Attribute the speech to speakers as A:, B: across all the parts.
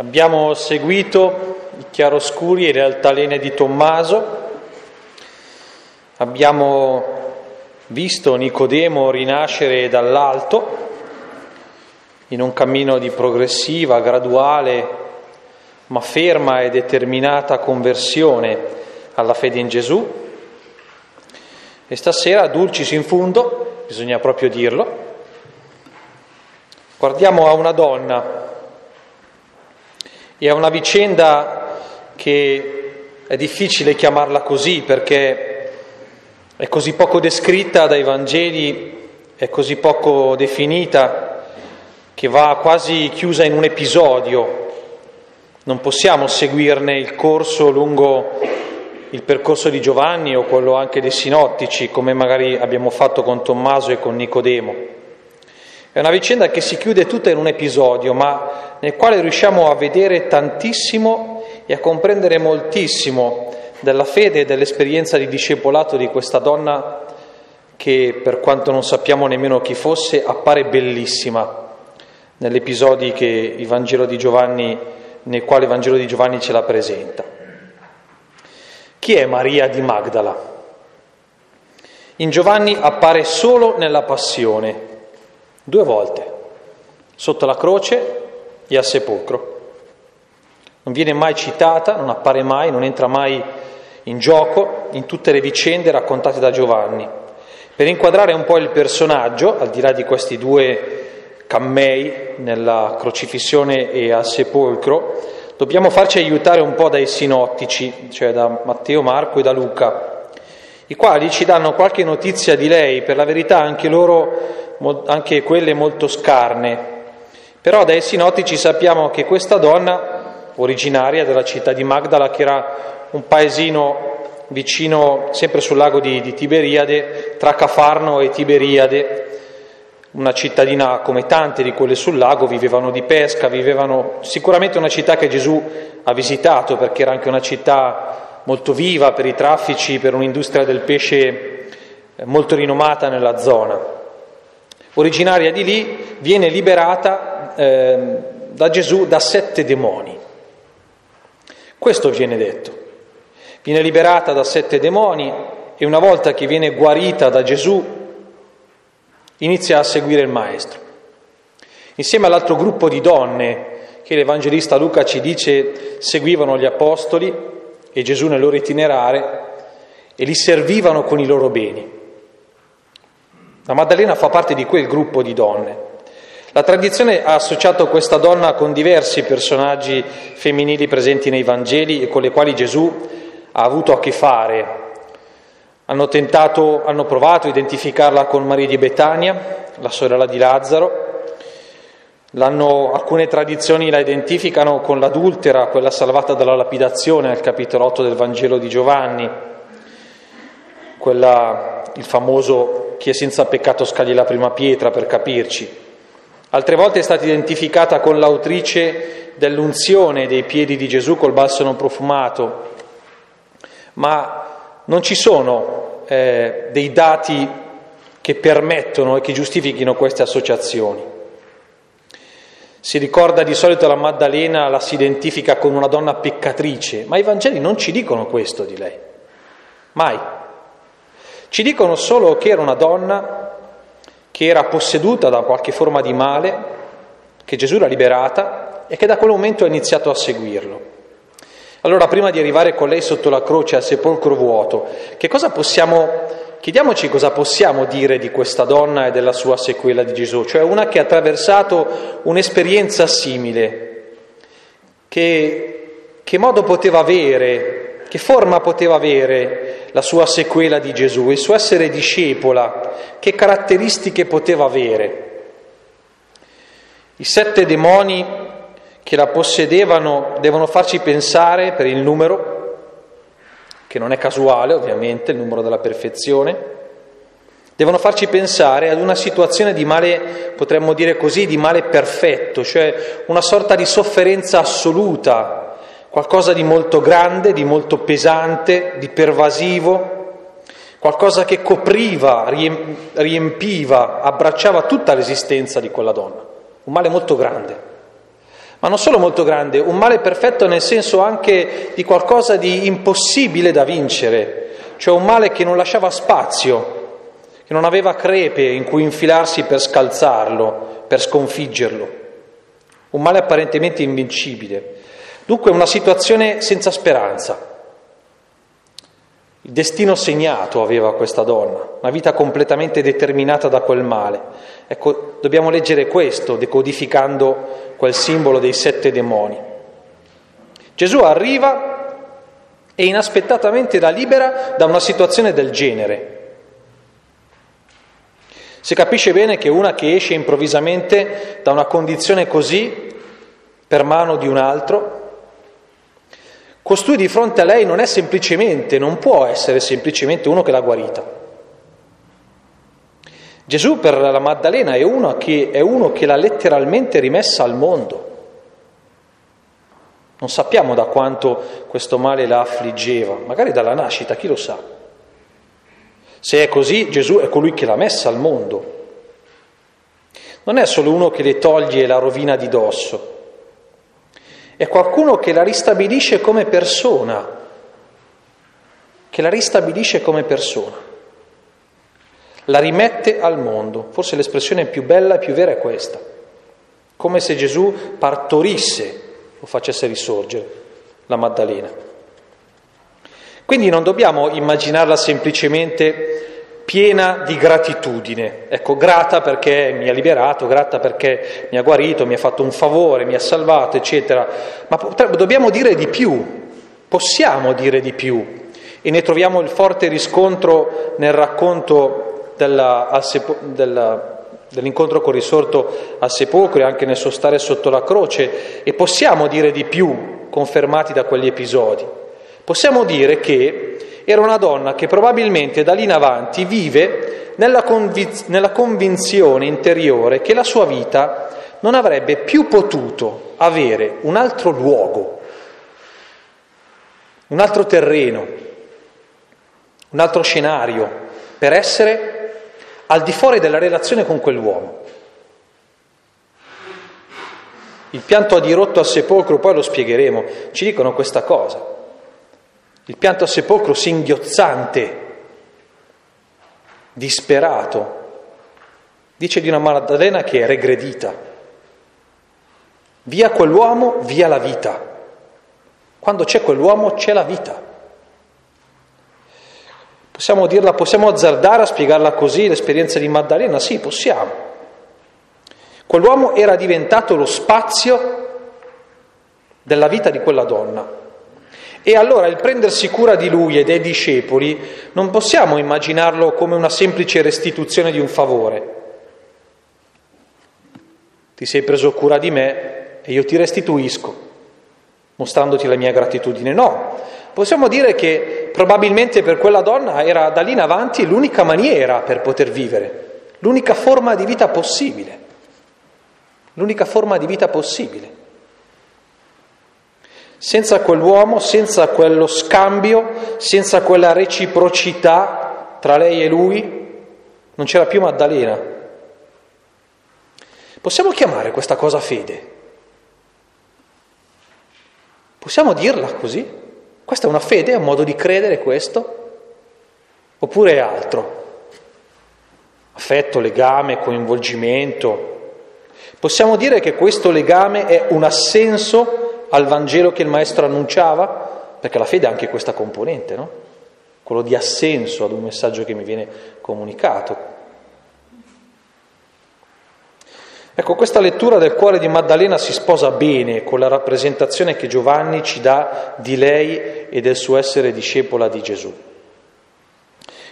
A: Abbiamo seguito i chiaroscuri e le altalene di Tommaso, abbiamo visto Nicodemo rinascere dall'alto in un cammino di progressiva, graduale, ma ferma e determinata conversione alla fede in Gesù. E stasera, dulcis in fundo, bisogna proprio dirlo, guardiamo a una donna e a una vicenda che è difficile chiamarla così perché è così poco descritta dai Vangeli, è così poco definita che va quasi chiusa in un episodio. Non possiamo seguirne il corso lungo il percorso di Giovanni o quello anche dei sinottici, come magari abbiamo fatto con Tommaso e con Nicodemo. È una vicenda che si chiude tutta in un episodio, ma nel quale riusciamo a vedere tantissimo e a comprendere moltissimo della fede e dell'esperienza di discepolato di questa donna che, per quanto non sappiamo nemmeno chi fosse, appare bellissima negli episodi nel quale il Vangelo di Giovanni ce la presenta. Chi è Maria di Magdala? In Giovanni appare solo nella passione, due volte, sotto la croce e al sepolcro. Non viene mai citata, non appare mai, non entra mai in gioco in tutte le vicende raccontate da Giovanni. Per inquadrare un po' il personaggio, al di là di questi due cammei nella crocifissione e al sepolcro, dobbiamo farci aiutare un po' dai sinottici, cioè da Matteo, Marco e da Luca, i quali ci danno qualche notizia di lei, per la verità anche loro anche quelle molto scarne. Però dai sinottici sappiamo che questa donna, originaria della città di Magdala, che era un paesino vicino, sempre sul lago di, di Tiberiade, tra Cafarno e Tiberiade, una cittadina come tante di quelle sul lago, vivevano di pesca, vivevano sicuramente una città che Gesù ha visitato perché era anche una città molto viva per i traffici, per un'industria del pesce molto rinomata nella zona originaria di lì, viene liberata eh, da Gesù da sette demoni. Questo viene detto. Viene liberata da sette demoni e una volta che viene guarita da Gesù inizia a seguire il Maestro. Insieme all'altro gruppo di donne che l'Evangelista Luca ci dice seguivano gli Apostoli e Gesù nel loro itinerare e li servivano con i loro beni. La Maddalena fa parte di quel gruppo di donne. La tradizione ha associato questa donna con diversi personaggi femminili presenti nei Vangeli e con le quali Gesù ha avuto a che fare. Hanno tentato, hanno provato a identificarla con Maria di Betania, la sorella di Lazzaro. L'hanno, alcune tradizioni la identificano con l'adultera, quella salvata dalla lapidazione al capitolo 8 del Vangelo di Giovanni, quella, il famoso chi è senza peccato scagli la prima pietra per capirci. Altre volte è stata identificata con l'autrice dell'unzione dei piedi di Gesù col balsamo profumato, ma non ci sono eh, dei dati che permettono e che giustifichino queste associazioni. Si ricorda di solito la Maddalena, la si identifica con una donna peccatrice, ma i Vangeli non ci dicono questo di lei, mai. Ci dicono solo che era una donna che era posseduta da qualche forma di male, che Gesù l'ha liberata e che da quel momento ha iniziato a seguirlo. Allora, prima di arrivare con lei sotto la croce al sepolcro vuoto, che cosa possiamo, chiediamoci cosa possiamo dire di questa donna e della sua sequela di Gesù, cioè una che ha attraversato un'esperienza simile, che, che modo poteva avere, che forma poteva avere la sua sequela di Gesù, il suo essere discepola, che caratteristiche poteva avere. I sette demoni che la possedevano devono farci pensare per il numero, che non è casuale ovviamente, il numero della perfezione, devono farci pensare ad una situazione di male, potremmo dire così, di male perfetto, cioè una sorta di sofferenza assoluta qualcosa di molto grande, di molto pesante, di pervasivo, qualcosa che copriva, riempiva, abbracciava tutta l'esistenza di quella donna, un male molto grande. ma non solo molto grande, un male perfetto nel senso anche di qualcosa di impossibile da vincere, cioè un male che non lasciava spazio, che non aveva crepe in cui infilarsi per scalzarlo, per sconfiggerlo, un male apparentemente invincibile. Dunque una situazione senza speranza. Il destino segnato aveva questa donna, una vita completamente determinata da quel male. Ecco, dobbiamo leggere questo, decodificando quel simbolo dei sette demoni. Gesù arriva e inaspettatamente la libera da una situazione del genere. Si capisce bene che una che esce improvvisamente da una condizione così per mano di un altro Costui di fronte a lei non è semplicemente, non può essere semplicemente uno che l'ha guarita. Gesù per la Maddalena è uno che, è uno che l'ha letteralmente rimessa al mondo. Non sappiamo da quanto questo male la affliggeva, magari dalla nascita, chi lo sa. Se è così, Gesù è colui che l'ha messa al mondo. Non è solo uno che le toglie la rovina di dosso, è qualcuno che la ristabilisce come persona, che la ristabilisce come persona, la rimette al mondo. Forse l'espressione più bella e più vera è questa, come se Gesù partorisse o facesse risorgere la Maddalena. Quindi non dobbiamo immaginarla semplicemente piena di gratitudine. Ecco, grata perché mi ha liberato, grata perché mi ha guarito, mi ha fatto un favore, mi ha salvato, eccetera. Ma dobbiamo dire di più, possiamo dire di più. E ne troviamo il forte riscontro nel racconto della, della, dell'incontro con il risorto al sepolcro e anche nel suo stare sotto la croce. E possiamo dire di più, confermati da quegli episodi. Possiamo dire che era una donna che probabilmente da lì in avanti vive nella, conviz- nella convinzione interiore che la sua vita non avrebbe più potuto avere un altro luogo, un altro terreno, un altro scenario per essere al di fuori della relazione con quell'uomo. Il pianto a dirotto al sepolcro, poi lo spiegheremo, ci dicono questa cosa il pianto a sepolcro singhiozzante, disperato, dice di una Maddalena che è regredita. Via quell'uomo, via la vita. Quando c'è quell'uomo c'è la vita. Possiamo dirla, possiamo azzardare a spiegarla così l'esperienza di Maddalena? Sì, possiamo. Quell'uomo era diventato lo spazio della vita di quella donna. E allora il prendersi cura di lui e dei discepoli non possiamo immaginarlo come una semplice restituzione di un favore. Ti sei preso cura di me e io ti restituisco, mostrandoti la mia gratitudine. No, possiamo dire che probabilmente per quella donna era da lì in avanti l'unica maniera per poter vivere, l'unica forma di vita possibile, l'unica forma di vita possibile. Senza quell'uomo, senza quello scambio, senza quella reciprocità tra lei e lui, non c'era più Maddalena. Possiamo chiamare questa cosa fede? Possiamo dirla così? Questa è una fede, è un modo di credere questo? Oppure è altro? Affetto, legame, coinvolgimento. Possiamo dire che questo legame è un assenso al Vangelo che il Maestro annunciava? Perché la fede ha anche questa componente, no? Quello di assenso ad un messaggio che mi viene comunicato. Ecco, questa lettura del cuore di Maddalena si sposa bene con la rappresentazione che Giovanni ci dà di lei e del suo essere discepola di Gesù.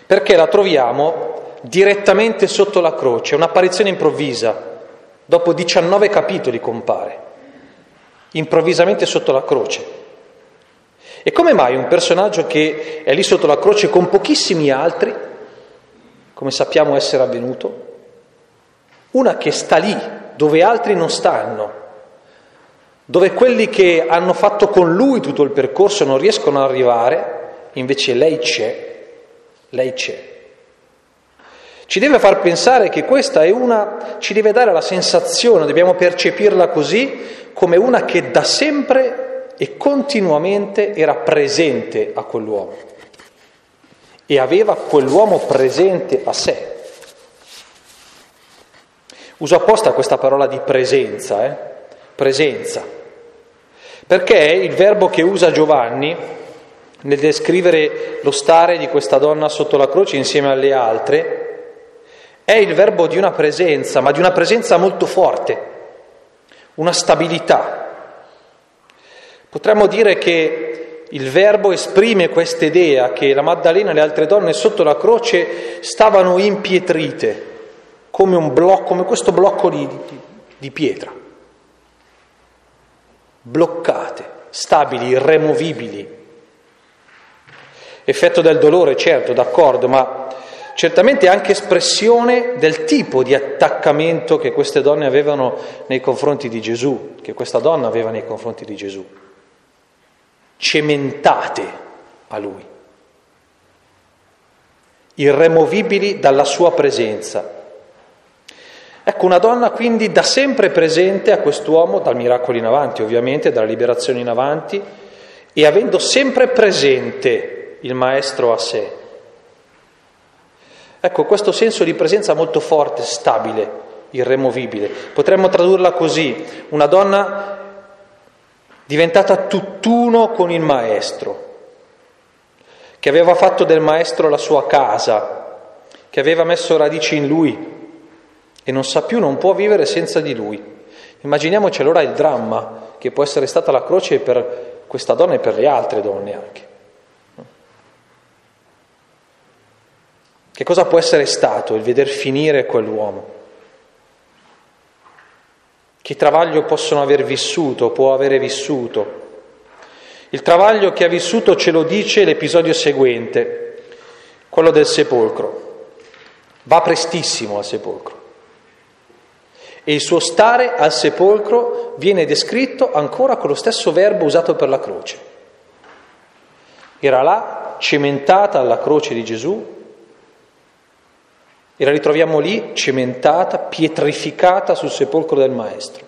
A: Perché la troviamo direttamente sotto la croce, un'apparizione improvvisa, dopo 19 capitoli compare improvvisamente sotto la croce. E come mai un personaggio che è lì sotto la croce con pochissimi altri, come sappiamo essere avvenuto, una che sta lì dove altri non stanno, dove quelli che hanno fatto con lui tutto il percorso non riescono ad arrivare, invece lei c'è, lei c'è. Ci deve far pensare che questa è una, ci deve dare la sensazione, dobbiamo percepirla così, come una che da sempre e continuamente era presente a quell'uomo e aveva quell'uomo presente a sé. Uso apposta questa parola di presenza, eh? presenza, perché il verbo che usa Giovanni nel descrivere lo stare di questa donna sotto la croce insieme alle altre è il verbo di una presenza, ma di una presenza molto forte, una stabilità. Potremmo dire che il verbo esprime questa idea che la Maddalena e le altre donne sotto la croce stavano impietrite, come, un blocco, come questo blocco di, di, di pietra, bloccate, stabili, irremovibili. Effetto del dolore, certo, d'accordo, ma certamente anche espressione del tipo di attaccamento che queste donne avevano nei confronti di Gesù, che questa donna aveva nei confronti di Gesù, cementate a lui, irremovibili dalla sua presenza. Ecco, una donna quindi da sempre presente a quest'uomo, dal miracolo in avanti ovviamente, dalla liberazione in avanti, e avendo sempre presente il Maestro a sé. Ecco, questo senso di presenza molto forte, stabile, irremovibile. Potremmo tradurla così, una donna diventata tutt'uno con il Maestro, che aveva fatto del Maestro la sua casa, che aveva messo radici in Lui e non sa più, non può vivere senza di Lui. Immaginiamoci allora il dramma che può essere stata la croce per questa donna e per le altre donne anche. Che cosa può essere stato il veder finire quell'uomo? Che travaglio possono aver vissuto, può avere vissuto? Il travaglio che ha vissuto ce lo dice l'episodio seguente, quello del sepolcro. Va prestissimo al sepolcro. E il suo stare al sepolcro viene descritto ancora con lo stesso verbo usato per la croce. Era là, cementata alla croce di Gesù, e la ritroviamo lì cementata, pietrificata sul sepolcro del Maestro.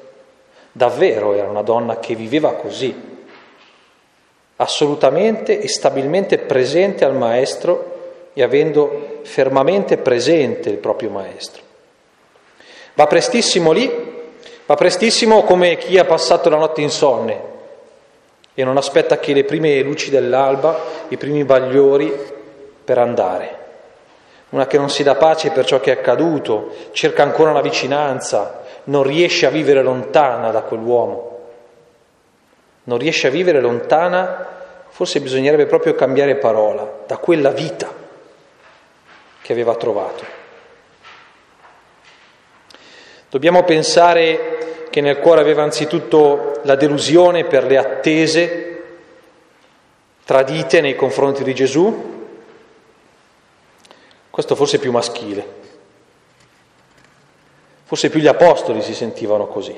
A: Davvero era una donna che viveva così, assolutamente e stabilmente presente al Maestro e avendo fermamente presente il proprio Maestro. Va prestissimo lì, va prestissimo come chi ha passato la notte insonne e non aspetta che le prime luci dell'alba, i primi bagliori per andare una che non si dà pace per ciò che è accaduto, cerca ancora una vicinanza, non riesce a vivere lontana da quell'uomo, non riesce a vivere lontana, forse bisognerebbe proprio cambiare parola, da quella vita che aveva trovato. Dobbiamo pensare che nel cuore aveva anzitutto la delusione per le attese tradite nei confronti di Gesù, questo forse più maschile. Forse più gli apostoli si sentivano così.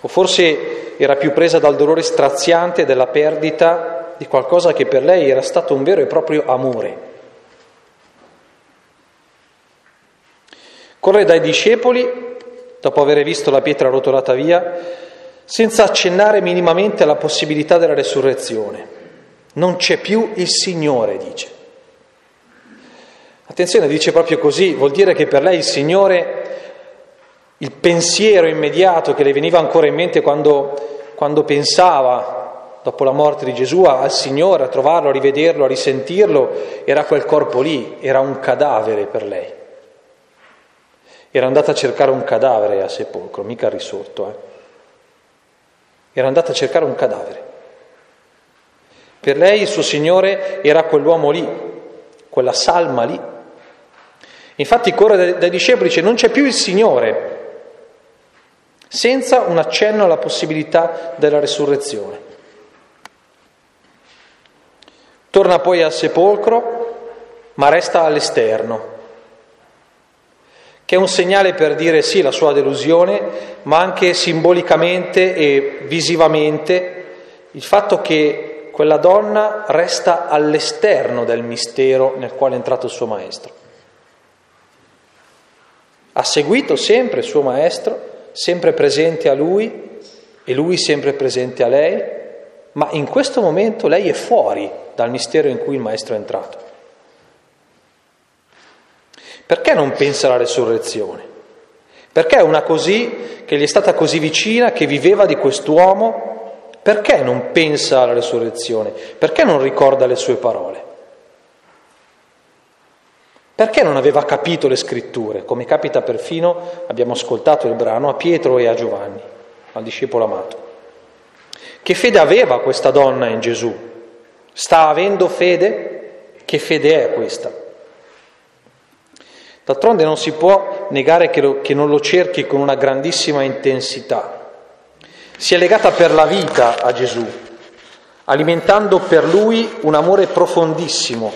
A: O forse era più presa dal dolore straziante della perdita di qualcosa che per lei era stato un vero e proprio amore. Corre dai discepoli, dopo aver visto la pietra rotolata via, senza accennare minimamente alla possibilità della resurrezione. Non c'è più il Signore, dice. Attenzione, dice proprio così, vuol dire che per lei il Signore, il pensiero immediato che le veniva ancora in mente quando, quando pensava, dopo la morte di Gesù, al Signore, a trovarlo, a rivederlo, a risentirlo, era quel corpo lì, era un cadavere per lei. Era andata a cercare un cadavere a sepolcro, mica risorto. Eh. Era andata a cercare un cadavere. Per lei il suo Signore era quell'uomo lì, quella salma lì, Infatti corre dai, discepoli e dice non c'è più il Signore, senza un accenno alla possibilità della resurrezione. Torna poi al sepolcro, ma resta all'esterno, che è un segnale per dire sì la sua delusione, ma anche simbolicamente e visivamente il fatto che quella donna resta all'esterno del mistero nel quale è entrato il suo maestro. Ha seguito sempre il suo maestro, sempre presente a lui, e lui sempre presente a lei, ma in questo momento lei è fuori dal mistero in cui il Maestro è entrato. Perché non pensa alla resurrezione? Perché una così, che gli è stata così vicina, che viveva di quest'uomo, perché non pensa alla resurrezione? Perché non ricorda le sue parole? Perché non aveva capito le scritture, come capita perfino, abbiamo ascoltato il brano, a Pietro e a Giovanni? al discepolo amato. Che fede aveva questa donna in Gesù? Sta avendo fede? Che fede è questa? D'altronde non si può negare che, lo, che non lo cerchi con una grandissima intensità. Si è legata per la vita a Gesù, alimentando per lui un amore profondissimo,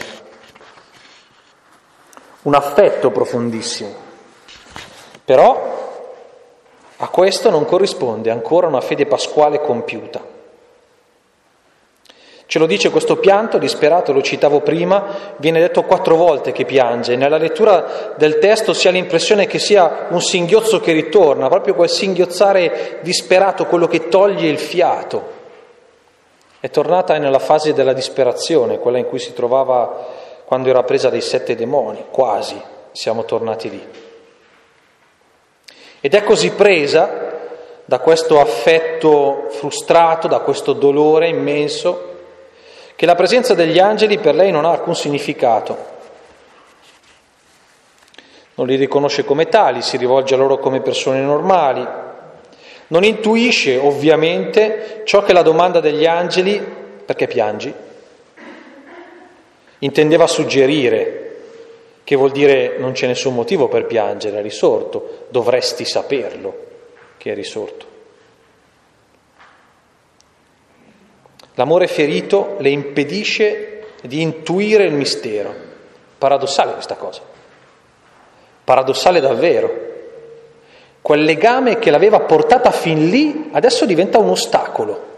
A: un affetto profondissimo. Però a questo non corrisponde ancora una fede pasquale compiuta. Ce lo dice questo pianto disperato, lo citavo prima, viene detto quattro volte che piange. Nella lettura del testo si ha l'impressione che sia un singhiozzo che ritorna, proprio quel singhiozzare disperato, quello che toglie il fiato. È tornata nella fase della disperazione, quella in cui si trovava quando era presa dai sette demoni, quasi siamo tornati lì. Ed è così presa da questo affetto frustrato, da questo dolore immenso, che la presenza degli angeli per lei non ha alcun significato. Non li riconosce come tali, si rivolge a loro come persone normali, non intuisce ovviamente ciò che la domanda degli angeli, perché piangi, intendeva suggerire, che vuol dire non c'è nessun motivo per piangere, è risorto, dovresti saperlo che è risorto. L'amore ferito le impedisce di intuire il mistero. Paradossale questa cosa. Paradossale davvero. Quel legame che l'aveva portata fin lì adesso diventa un ostacolo.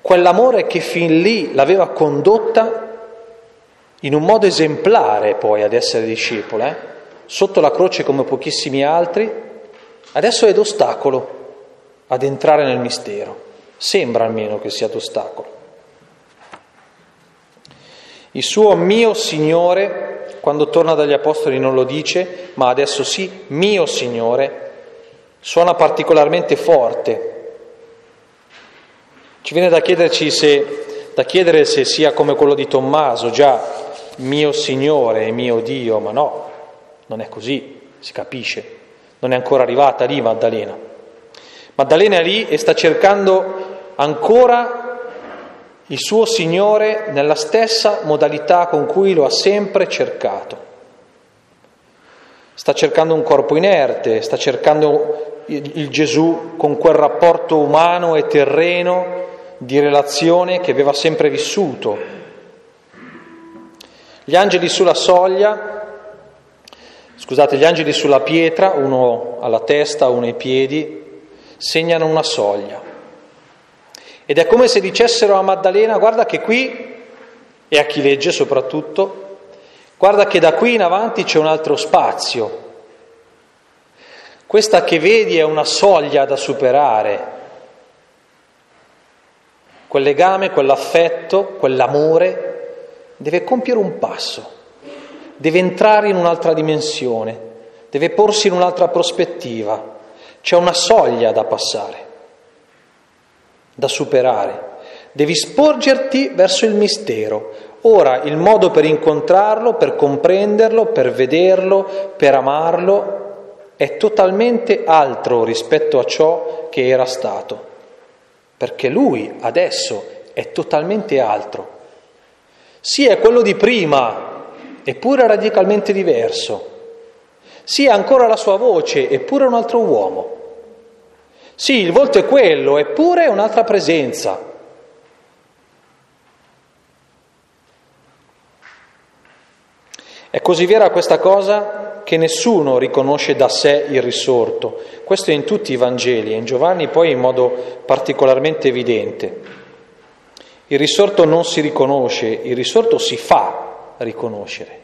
A: Quell'amore che fin lì l'aveva condotta in un modo esemplare poi ad essere discepola, eh? sotto la croce come pochissimi altri, adesso è d'ostacolo ad entrare nel mistero. Sembra almeno che sia d'ostacolo. Il suo mio Signore, quando torna dagli Apostoli non lo dice, ma adesso sì, mio Signore, suona particolarmente forte. Ci viene da, se, da chiedere se sia come quello di Tommaso, già mio Signore e mio Dio, ma no, non è così, si capisce. Non è ancora arrivata lì Maddalena. Maddalena è lì e sta cercando ancora il suo Signore nella stessa modalità con cui lo ha sempre cercato. Sta cercando un corpo inerte, sta cercando il Gesù con quel rapporto umano e terreno di relazione che aveva sempre vissuto, gli angeli sulla soglia, scusate, gli angeli sulla pietra, uno alla testa, uno ai piedi, segnano una soglia. Ed è come se dicessero a Maddalena, guarda che qui, e a chi legge soprattutto, guarda che da qui in avanti c'è un altro spazio. Questa che vedi è una soglia da superare. Quel legame, quell'affetto, quell'amore deve compiere un passo, deve entrare in un'altra dimensione, deve porsi in un'altra prospettiva. C'è una soglia da passare, da superare. Devi sporgerti verso il mistero. Ora il modo per incontrarlo, per comprenderlo, per vederlo, per amarlo, è totalmente altro rispetto a ciò che era stato, perché lui adesso è totalmente altro. Sì, è quello di prima, eppure radicalmente diverso. Sì, ha ancora la sua voce, eppure è un altro uomo. Sì, il volto è quello, eppure è un'altra presenza. È così vera questa cosa che nessuno riconosce da sé il risorto. Questo è in tutti i Vangeli e in Giovanni poi in modo particolarmente evidente. Il risorto non si riconosce, il risorto si fa riconoscere.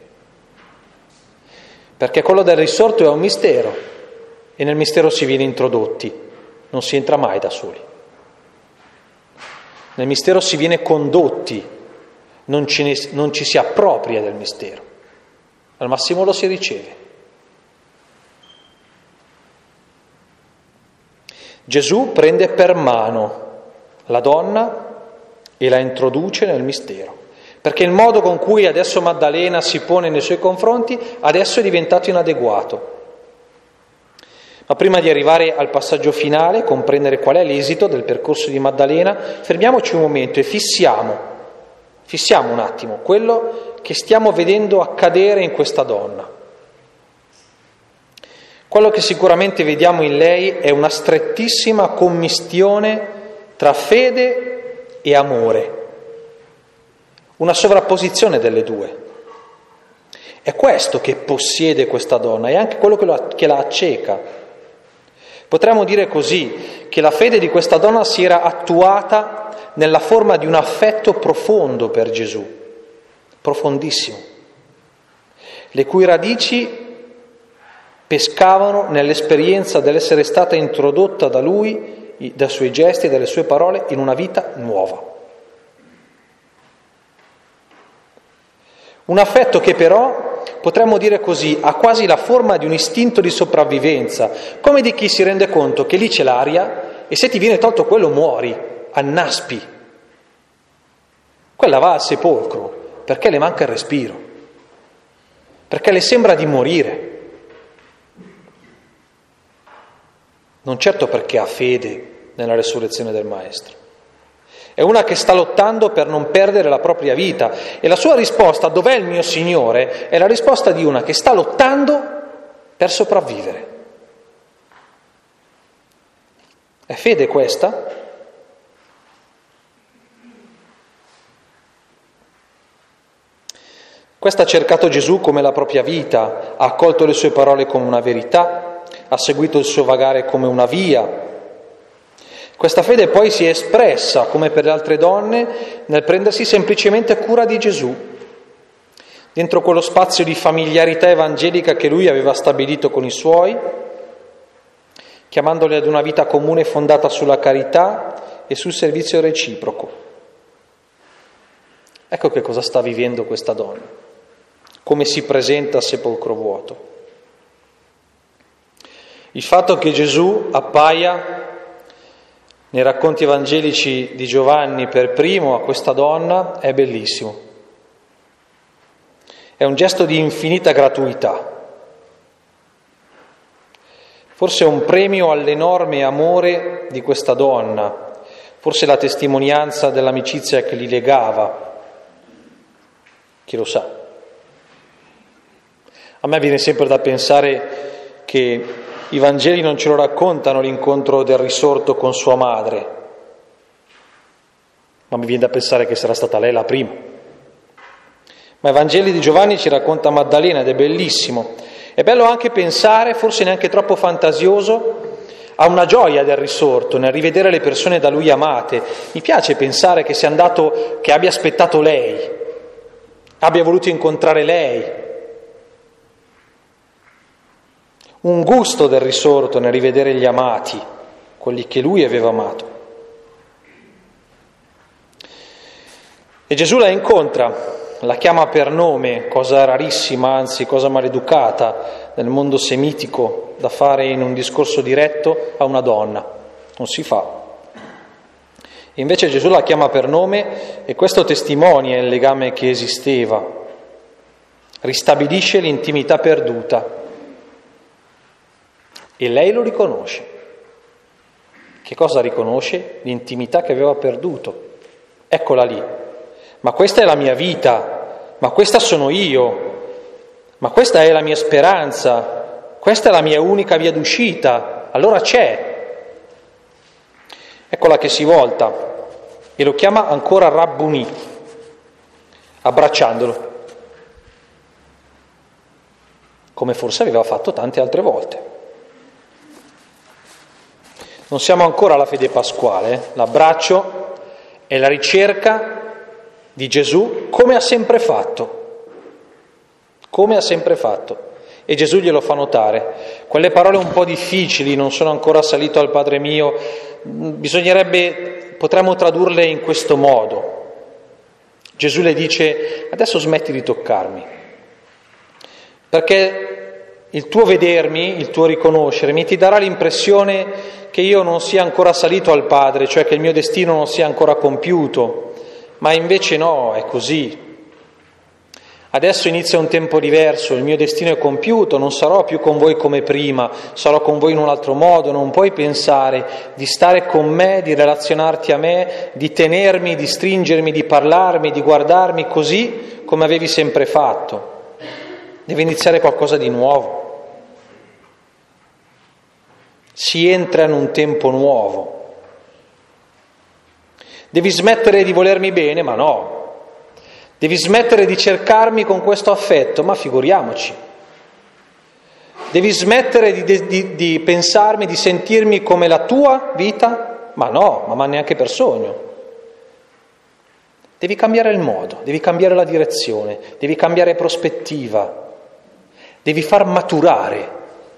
A: Perché quello del risorto è un mistero e nel mistero si viene introdotti, non si entra mai da soli. Nel mistero si viene condotti, non, ne, non ci si appropria del mistero, al massimo lo si riceve. Gesù prende per mano la donna e la introduce nel mistero, perché il modo con cui adesso Maddalena si pone nei suoi confronti adesso è diventato inadeguato. Ma prima di arrivare al passaggio finale, comprendere qual è l'esito del percorso di Maddalena, fermiamoci un momento e fissiamo, fissiamo un attimo quello che stiamo vedendo accadere in questa donna. Quello che sicuramente vediamo in lei è una strettissima commistione tra fede e amore, una sovrapposizione delle due. È questo che possiede questa donna, è anche quello che la, che la acceca. Potremmo dire così, che la fede di questa donna si era attuata nella forma di un affetto profondo per Gesù, profondissimo, le cui radici pescavano nell'esperienza dell'essere stata introdotta da lui, dai suoi gesti e dalle sue parole, in una vita nuova. Un affetto che però, potremmo dire così, ha quasi la forma di un istinto di sopravvivenza, come di chi si rende conto che lì c'è l'aria e se ti viene tolto quello muori, annaspi. Quella va al sepolcro perché le manca il respiro, perché le sembra di morire. Non certo perché ha fede nella resurrezione del Maestro. È una che sta lottando per non perdere la propria vita e la sua risposta, dov'è il mio Signore, è la risposta di una che sta lottando per sopravvivere. È fede questa? Questa ha cercato Gesù come la propria vita, ha accolto le sue parole come una verità, ha seguito il suo vagare come una via. Questa fede poi si è espressa, come per le altre donne, nel prendersi semplicemente cura di Gesù, dentro quello spazio di familiarità evangelica che lui aveva stabilito con i suoi, chiamandoli ad una vita comune fondata sulla carità e sul servizio reciproco. Ecco che cosa sta vivendo questa donna, come si presenta a sepolcro vuoto. Il fatto che Gesù appaia nei racconti evangelici di Giovanni per primo a questa donna è bellissimo. È un gesto di infinita gratuità. Forse è un premio all'enorme amore di questa donna, forse la testimonianza dell'amicizia che li legava. Chi lo sa? A me viene sempre da pensare che i Vangeli non ce lo raccontano l'incontro del risorto con sua madre, ma mi viene da pensare che sarà stata lei la prima. Ma i Vangeli di Giovanni ci racconta Maddalena ed è bellissimo. È bello anche pensare, forse neanche troppo fantasioso, a una gioia del risorto nel rivedere le persone da lui amate. Mi piace pensare che sia andato, che abbia aspettato lei, abbia voluto incontrare lei, un gusto del risorto nel rivedere gli amati, quelli che lui aveva amato. E Gesù la incontra, la chiama per nome, cosa rarissima, anzi cosa maleducata nel mondo semitico da fare in un discorso diretto a una donna. Non si fa. Invece Gesù la chiama per nome e questo testimonia il legame che esisteva, ristabilisce l'intimità perduta e lei lo riconosce. Che cosa riconosce? L'intimità che aveva perduto. Eccola lì. Ma questa è la mia vita, ma questa sono io, ma questa è la mia speranza, questa è la mia unica via d'uscita. Allora c'è. Eccola che si volta e lo chiama ancora Rabbuni, abbracciandolo, come forse aveva fatto tante altre volte. Non siamo ancora alla fede pasquale, l'abbraccio è la ricerca di Gesù come ha sempre fatto, come ha sempre fatto, E Gesù glielo fa notare. Quelle parole un po' difficili, non sono ancora salito al Padre mio, bisognerebbe, potremmo tradurle in questo modo. Gesù le dice, adesso smetti di toccarmi, perché il tuo vedermi, il tuo riconoscermi ti darà l'impressione che io non sia ancora salito al Padre, cioè che il mio destino non sia ancora compiuto, ma invece no, è così. Adesso inizia un tempo diverso, il mio destino è compiuto, non sarò più con voi come prima, sarò con voi in un altro modo, non puoi pensare di stare con me, di relazionarti a me, di tenermi, di stringermi, di parlarmi, di guardarmi così come avevi sempre fatto. Deve iniziare qualcosa di nuovo. Si entra in un tempo nuovo. Devi smettere di volermi bene, ma no, Devi smettere di cercarmi con questo affetto, ma figuriamoci. Devi smettere di, di, di, pensarmi, di sentirmi come la tua vita? Ma no, ma neanche per sogno. Devi cambiare il modo, devi cambiare la direzione, devi cambiare prospettiva, devi far maturare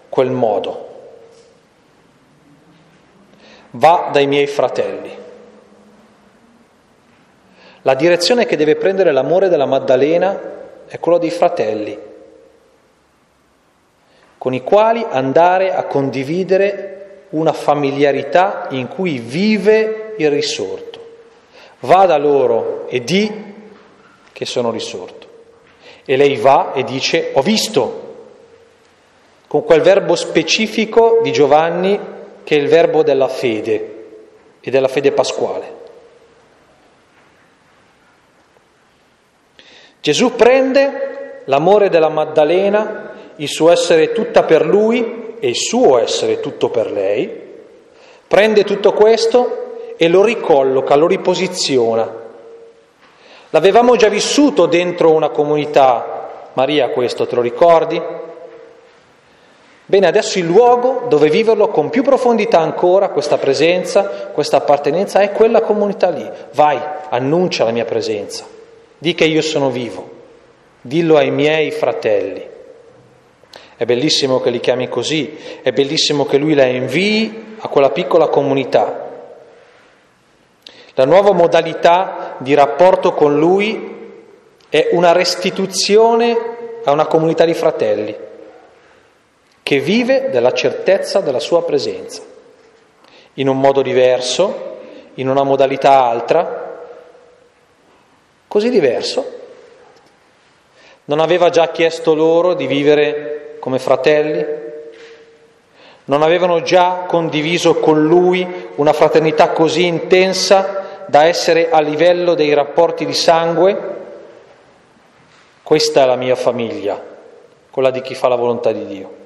A: quel modo. Va dai miei fratelli. La direzione che deve prendere l'amore della Maddalena è quella dei fratelli, con i quali andare a condividere una familiarità in cui vive il risorto. Va da loro e di che sono risorto. E lei va e dice ho visto, con quel verbo specifico di Giovanni che è il verbo della fede e della fede pasquale. Gesù prende l'amore della Maddalena, il suo essere tutta per lui e il suo essere tutto per lei, prende tutto questo e lo ricolloca, lo riposiziona. L'avevamo già vissuto dentro una comunità, Maria questo te lo ricordi? Bene, adesso il luogo dove viverlo con più profondità ancora, questa presenza, questa appartenenza, è quella comunità lì. Vai, annuncia la mia presenza. Di che io sono vivo, dillo ai miei fratelli. È bellissimo che li chiami così, è bellissimo che lui la invii a quella piccola comunità. La nuova modalità di rapporto con lui è una restituzione a una comunità di fratelli che vive della certezza della sua presenza, in un modo diverso, in una modalità altra, così diverso? Non aveva già chiesto loro di vivere come fratelli? Non avevano già condiviso con lui una fraternità così intensa da essere a livello dei rapporti di sangue? Questa è la mia famiglia, quella di chi fa la volontà di Dio.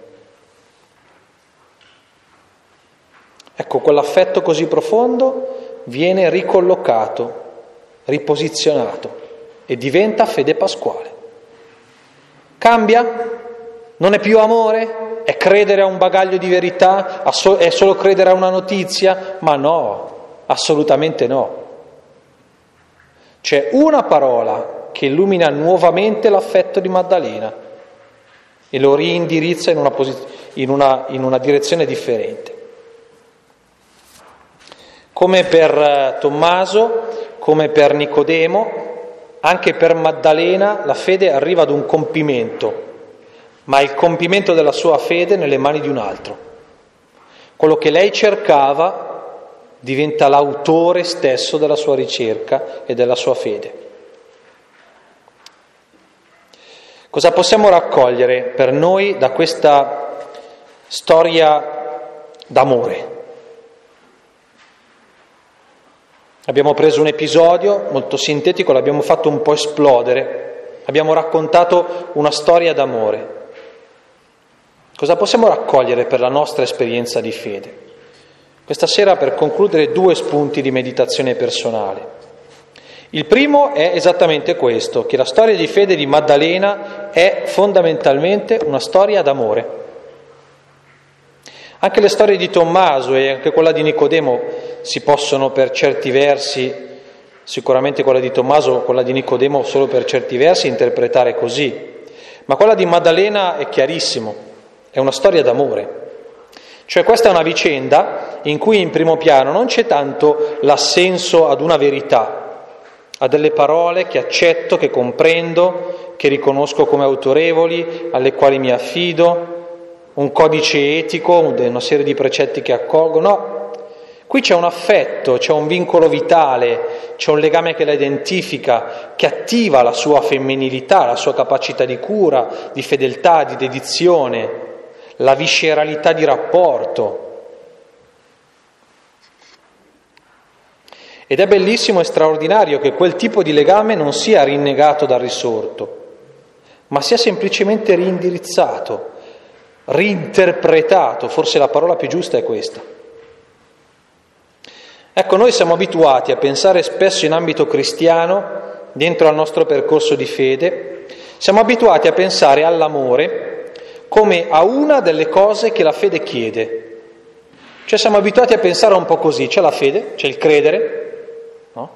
A: Ecco, quell'affetto così profondo viene ricollocato, riposizionato e diventa fede pasquale. Cambia? Non è più amore? È credere a un bagaglio di verità? È solo credere a una notizia? Ma no, assolutamente no. C'è una parola che illumina nuovamente l'affetto di Maddalena e lo rindirizza in una, posi- in una, in una direzione differente. Come per eh, Tommaso, come per Nicodemo, anche per Maddalena la fede arriva ad un compimento, ma il compimento della sua fede nelle mani di un altro. Quello che lei cercava diventa l'autore stesso della sua ricerca e della sua fede. Cosa possiamo raccogliere per noi da questa storia d'amore? Abbiamo preso un episodio molto sintetico, l'abbiamo fatto un po' esplodere, abbiamo raccontato una storia d'amore. Cosa possiamo raccogliere per la nostra esperienza di fede? Questa sera per concludere due spunti di meditazione personale. Il primo è esattamente questo, che la storia di fede di Maddalena è fondamentalmente una storia d'amore. Anche le storie di Tommaso e anche quella di Nicodemo si possono per certi versi, sicuramente quella di Tommaso, quella di Nicodemo solo per certi versi, interpretare così. Ma quella di Maddalena è chiarissimo, è una storia d'amore. Cioè questa è una vicenda in cui in primo piano non c'è tanto l'assenso ad una verità, a delle parole che accetto, che comprendo, che riconosco come autorevoli, alle quali mi affido, un codice etico, una serie di precetti che accolgo, no. Qui c'è un affetto, c'è un vincolo vitale, c'è un legame che la identifica, che attiva la sua femminilità, la sua capacità di cura, di fedeltà, di dedizione, la visceralità di rapporto. Ed è bellissimo e straordinario che quel tipo di legame non sia rinnegato dal risorto, ma sia semplicemente rindirizzato, rinterpretato, forse la parola più giusta è questa. Ecco, noi siamo abituati a pensare spesso in ambito cristiano, dentro al nostro percorso di fede, siamo abituati a pensare all'amore come a una delle cose che la fede chiede. Cioè siamo abituati a pensare un po' così, c'è la fede, c'è il credere, no?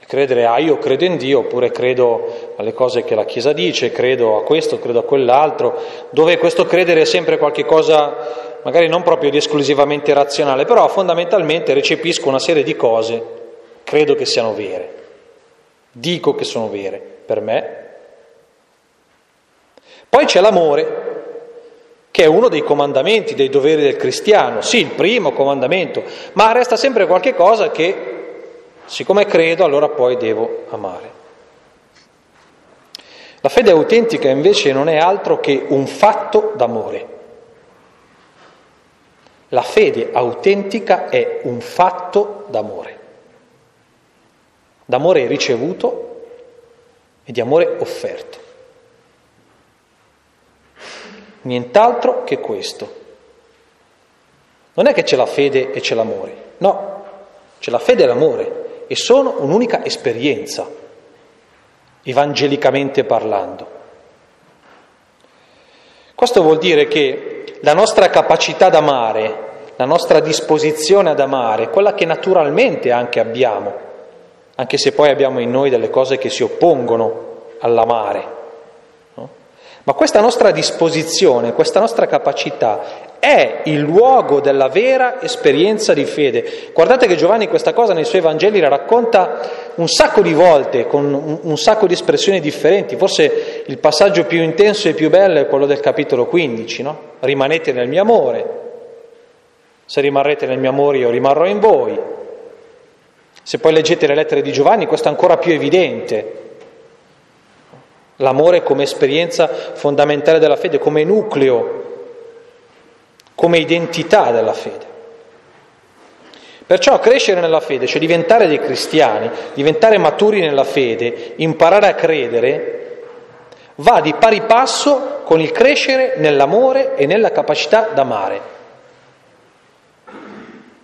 A: Il credere a io credo in Dio, oppure credo alle cose che la Chiesa dice, credo a questo, credo a quell'altro, dove questo credere è sempre qualcosa magari non proprio di esclusivamente razionale, però fondamentalmente recepisco una serie di cose, credo che siano vere, dico che sono vere per me. Poi c'è l'amore, che è uno dei comandamenti, dei doveri del cristiano, sì, il primo comandamento, ma resta sempre qualche cosa che, siccome credo, allora poi devo amare. La fede autentica invece non è altro che un fatto d'amore. La fede autentica è un fatto d'amore, d'amore ricevuto e di amore offerto. Nient'altro che questo. Non è che c'è la fede e c'è l'amore, no, c'è la fede e l'amore e sono un'unica esperienza, evangelicamente parlando. Questo vuol dire che la nostra capacità d'amare, la nostra disposizione ad amare, quella che naturalmente anche abbiamo, anche se poi abbiamo in noi delle cose che si oppongono all'amare, ma questa nostra disposizione, questa nostra capacità è il luogo della vera esperienza di fede. Guardate che Giovanni questa cosa nei suoi Vangeli la racconta un sacco di volte, con un, sacco di espressioni differenti. Forse il passaggio più intenso e più bello è quello del capitolo 15, no? Rimanete nel mio amore. Se rimarrete nel mio amore io rimarrò in voi. Se poi leggete le lettere di Giovanni questo è ancora più evidente. L'amore come esperienza fondamentale della fede, come nucleo, come identità della fede. Perciò crescere nella fede, cioè diventare dei cristiani, diventare maturi nella fede, imparare a credere, va di pari passo con il crescere nell'amore e nella capacità d'amare.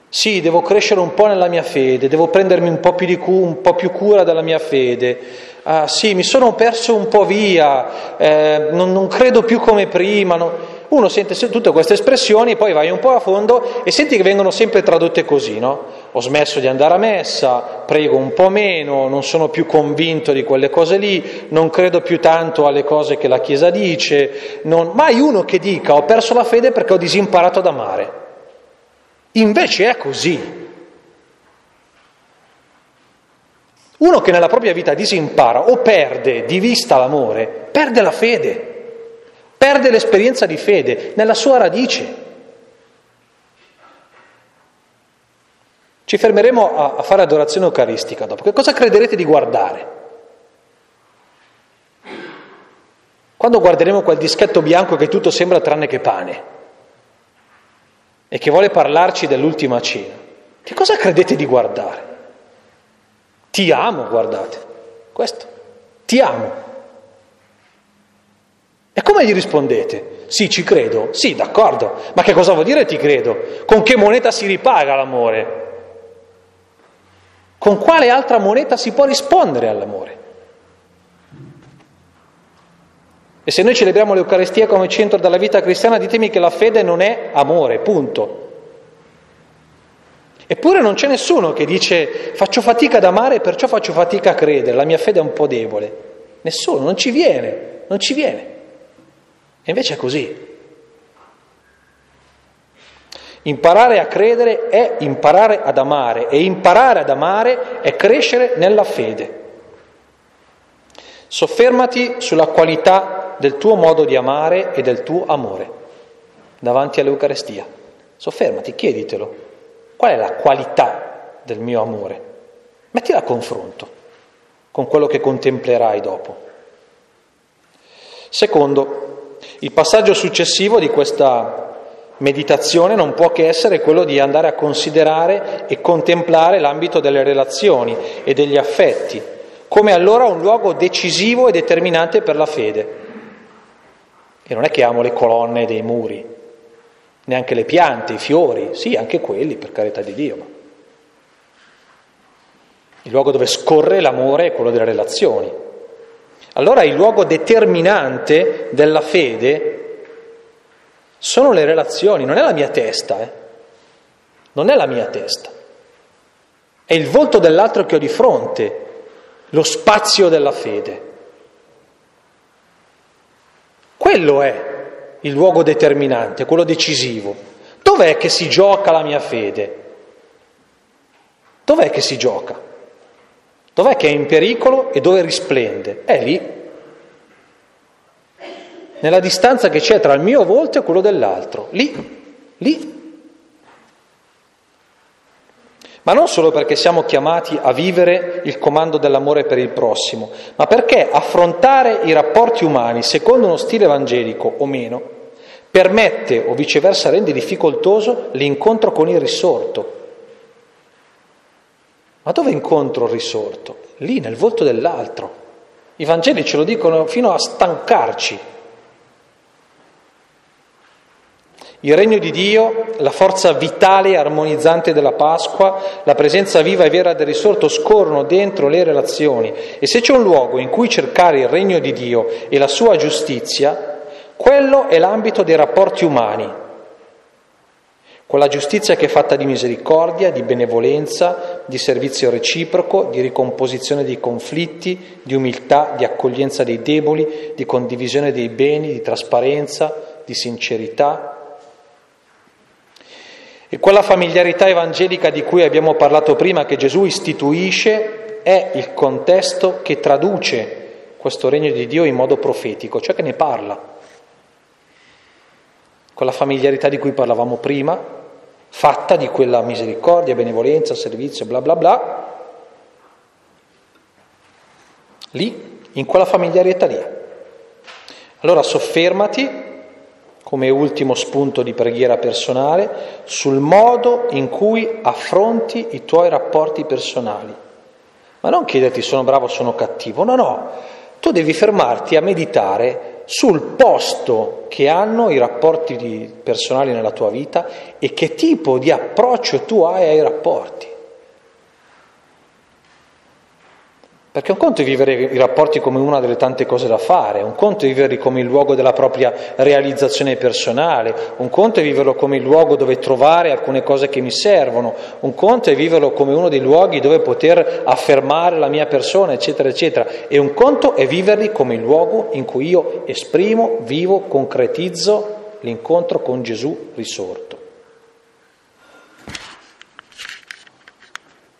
A: Sì, devo crescere un po' nella mia fede, devo prendermi un po' più, cu- un po più cura della mia fede. Ah, sì, mi sono perso un po' via, eh, non, non, credo più come prima. No. Uno sente tutte queste espressioni, poi vai un po' a fondo e senti che vengono sempre tradotte così, no? Ho smesso di andare a messa, prego un po' meno, non sono più convinto di quelle cose lì, non credo più tanto alle cose che la Chiesa dice. Non... Mai uno che dica ho perso la fede perché ho disimparato ad amare. Invece è così. Uno che nella propria vita disimpara o perde di vista l'amore, perde la fede, perde l'esperienza di fede nella sua radice. Ci fermeremo a, fare adorazione eucaristica dopo. Che cosa crederete di guardare? Quando guarderemo quel dischetto bianco che tutto sembra tranne che pane e che vuole parlarci dell'ultima cena, che cosa credete di guardare? Ti amo, guardate, questo, ti amo. E come gli rispondete? Sì, ci credo, sì, d'accordo, ma che cosa vuol dire ti credo? Con che moneta si ripaga l'amore? Con quale altra moneta si può rispondere all'amore? E se noi celebriamo l'Eucaristia come centro della vita cristiana, ditemi che la fede non è amore, punto. Eppure non c'è nessuno che dice faccio fatica ad amare e perciò faccio fatica a credere, la mia fede è un po' debole. Nessuno, non ci viene, non ci viene. E invece è così. Imparare a credere è imparare ad amare e imparare ad amare è crescere nella fede. Soffermati sulla qualità del tuo modo di amare e del tuo amore davanti all'Eucarestia. Soffermati, chieditelo. Qual è la qualità del mio amore? Mettila a confronto con quello che contemplerai dopo. Secondo, il passaggio successivo di questa meditazione non può che essere quello di andare a considerare e contemplare l'ambito delle relazioni e degli affetti come allora un luogo decisivo e determinante per la fede. E non è che amo le colonne dei muri, neanche le piante, i fiori, sì, anche quelli, per carità di Dio. Ma il luogo dove scorre l'amore è quello delle relazioni. Allora il luogo determinante della fede sono le relazioni, non è la mia testa, eh? non è la mia testa, è il volto dell'altro che ho di fronte lo spazio della fede. Quello è il luogo determinante, quello decisivo. Dov'è che si gioca la mia fede? Dov'è che si gioca? Dov'è che è in pericolo e dove risplende? È lì, nella distanza che c'è tra il mio volto e quello dell'altro. Lì, lì ma non solo perché siamo chiamati a vivere il comando dell'amore per il prossimo, ma perché affrontare i rapporti umani secondo uno stile evangelico o meno permette o viceversa rende difficoltoso l'incontro con il risorto. Ma dove incontro il risorto? Lì, nel volto dell'altro. I Vangeli ce lo dicono fino a stancarci. Il regno di Dio, la forza vitale e armonizzante della Pasqua, la presenza viva e vera del risorto scorrono dentro le relazioni e se c'è un luogo in cui cercare il regno di Dio e la sua giustizia, quello è l'ambito dei rapporti umani. Quella giustizia che è fatta di misericordia, di benevolenza, di servizio reciproco, di ricomposizione dei conflitti, di umiltà, di accoglienza dei deboli, di condivisione dei beni, di trasparenza, di sincerità, e quella familiarità evangelica di cui abbiamo parlato prima, che Gesù istituisce, è il contesto che traduce questo regno di Dio in modo profetico, cioè che ne parla. Quella familiarità di cui parlavamo prima, fatta di quella misericordia, benevolenza, servizio, bla bla bla, lì, in quella familiarità lì. Allora soffermati come ultimo spunto di preghiera personale, sul modo in cui affronti i tuoi rapporti personali. Ma non chiederti sono bravo o sono cattivo, no, no, tu devi fermarti a meditare sul posto che hanno i rapporti personali nella tua vita e che tipo di approccio tu hai ai rapporti. Perché un conto è vivere i rapporti come una delle tante cose da fare, un conto è viverli come il luogo della propria realizzazione personale, un conto è viverlo come il luogo dove trovare alcune cose che mi servono, un conto è viverlo come uno dei luoghi dove poter affermare la mia persona, eccetera, eccetera, e un conto è viverli come il luogo in cui io esprimo, vivo, concretizzo l'incontro con Gesù risorto.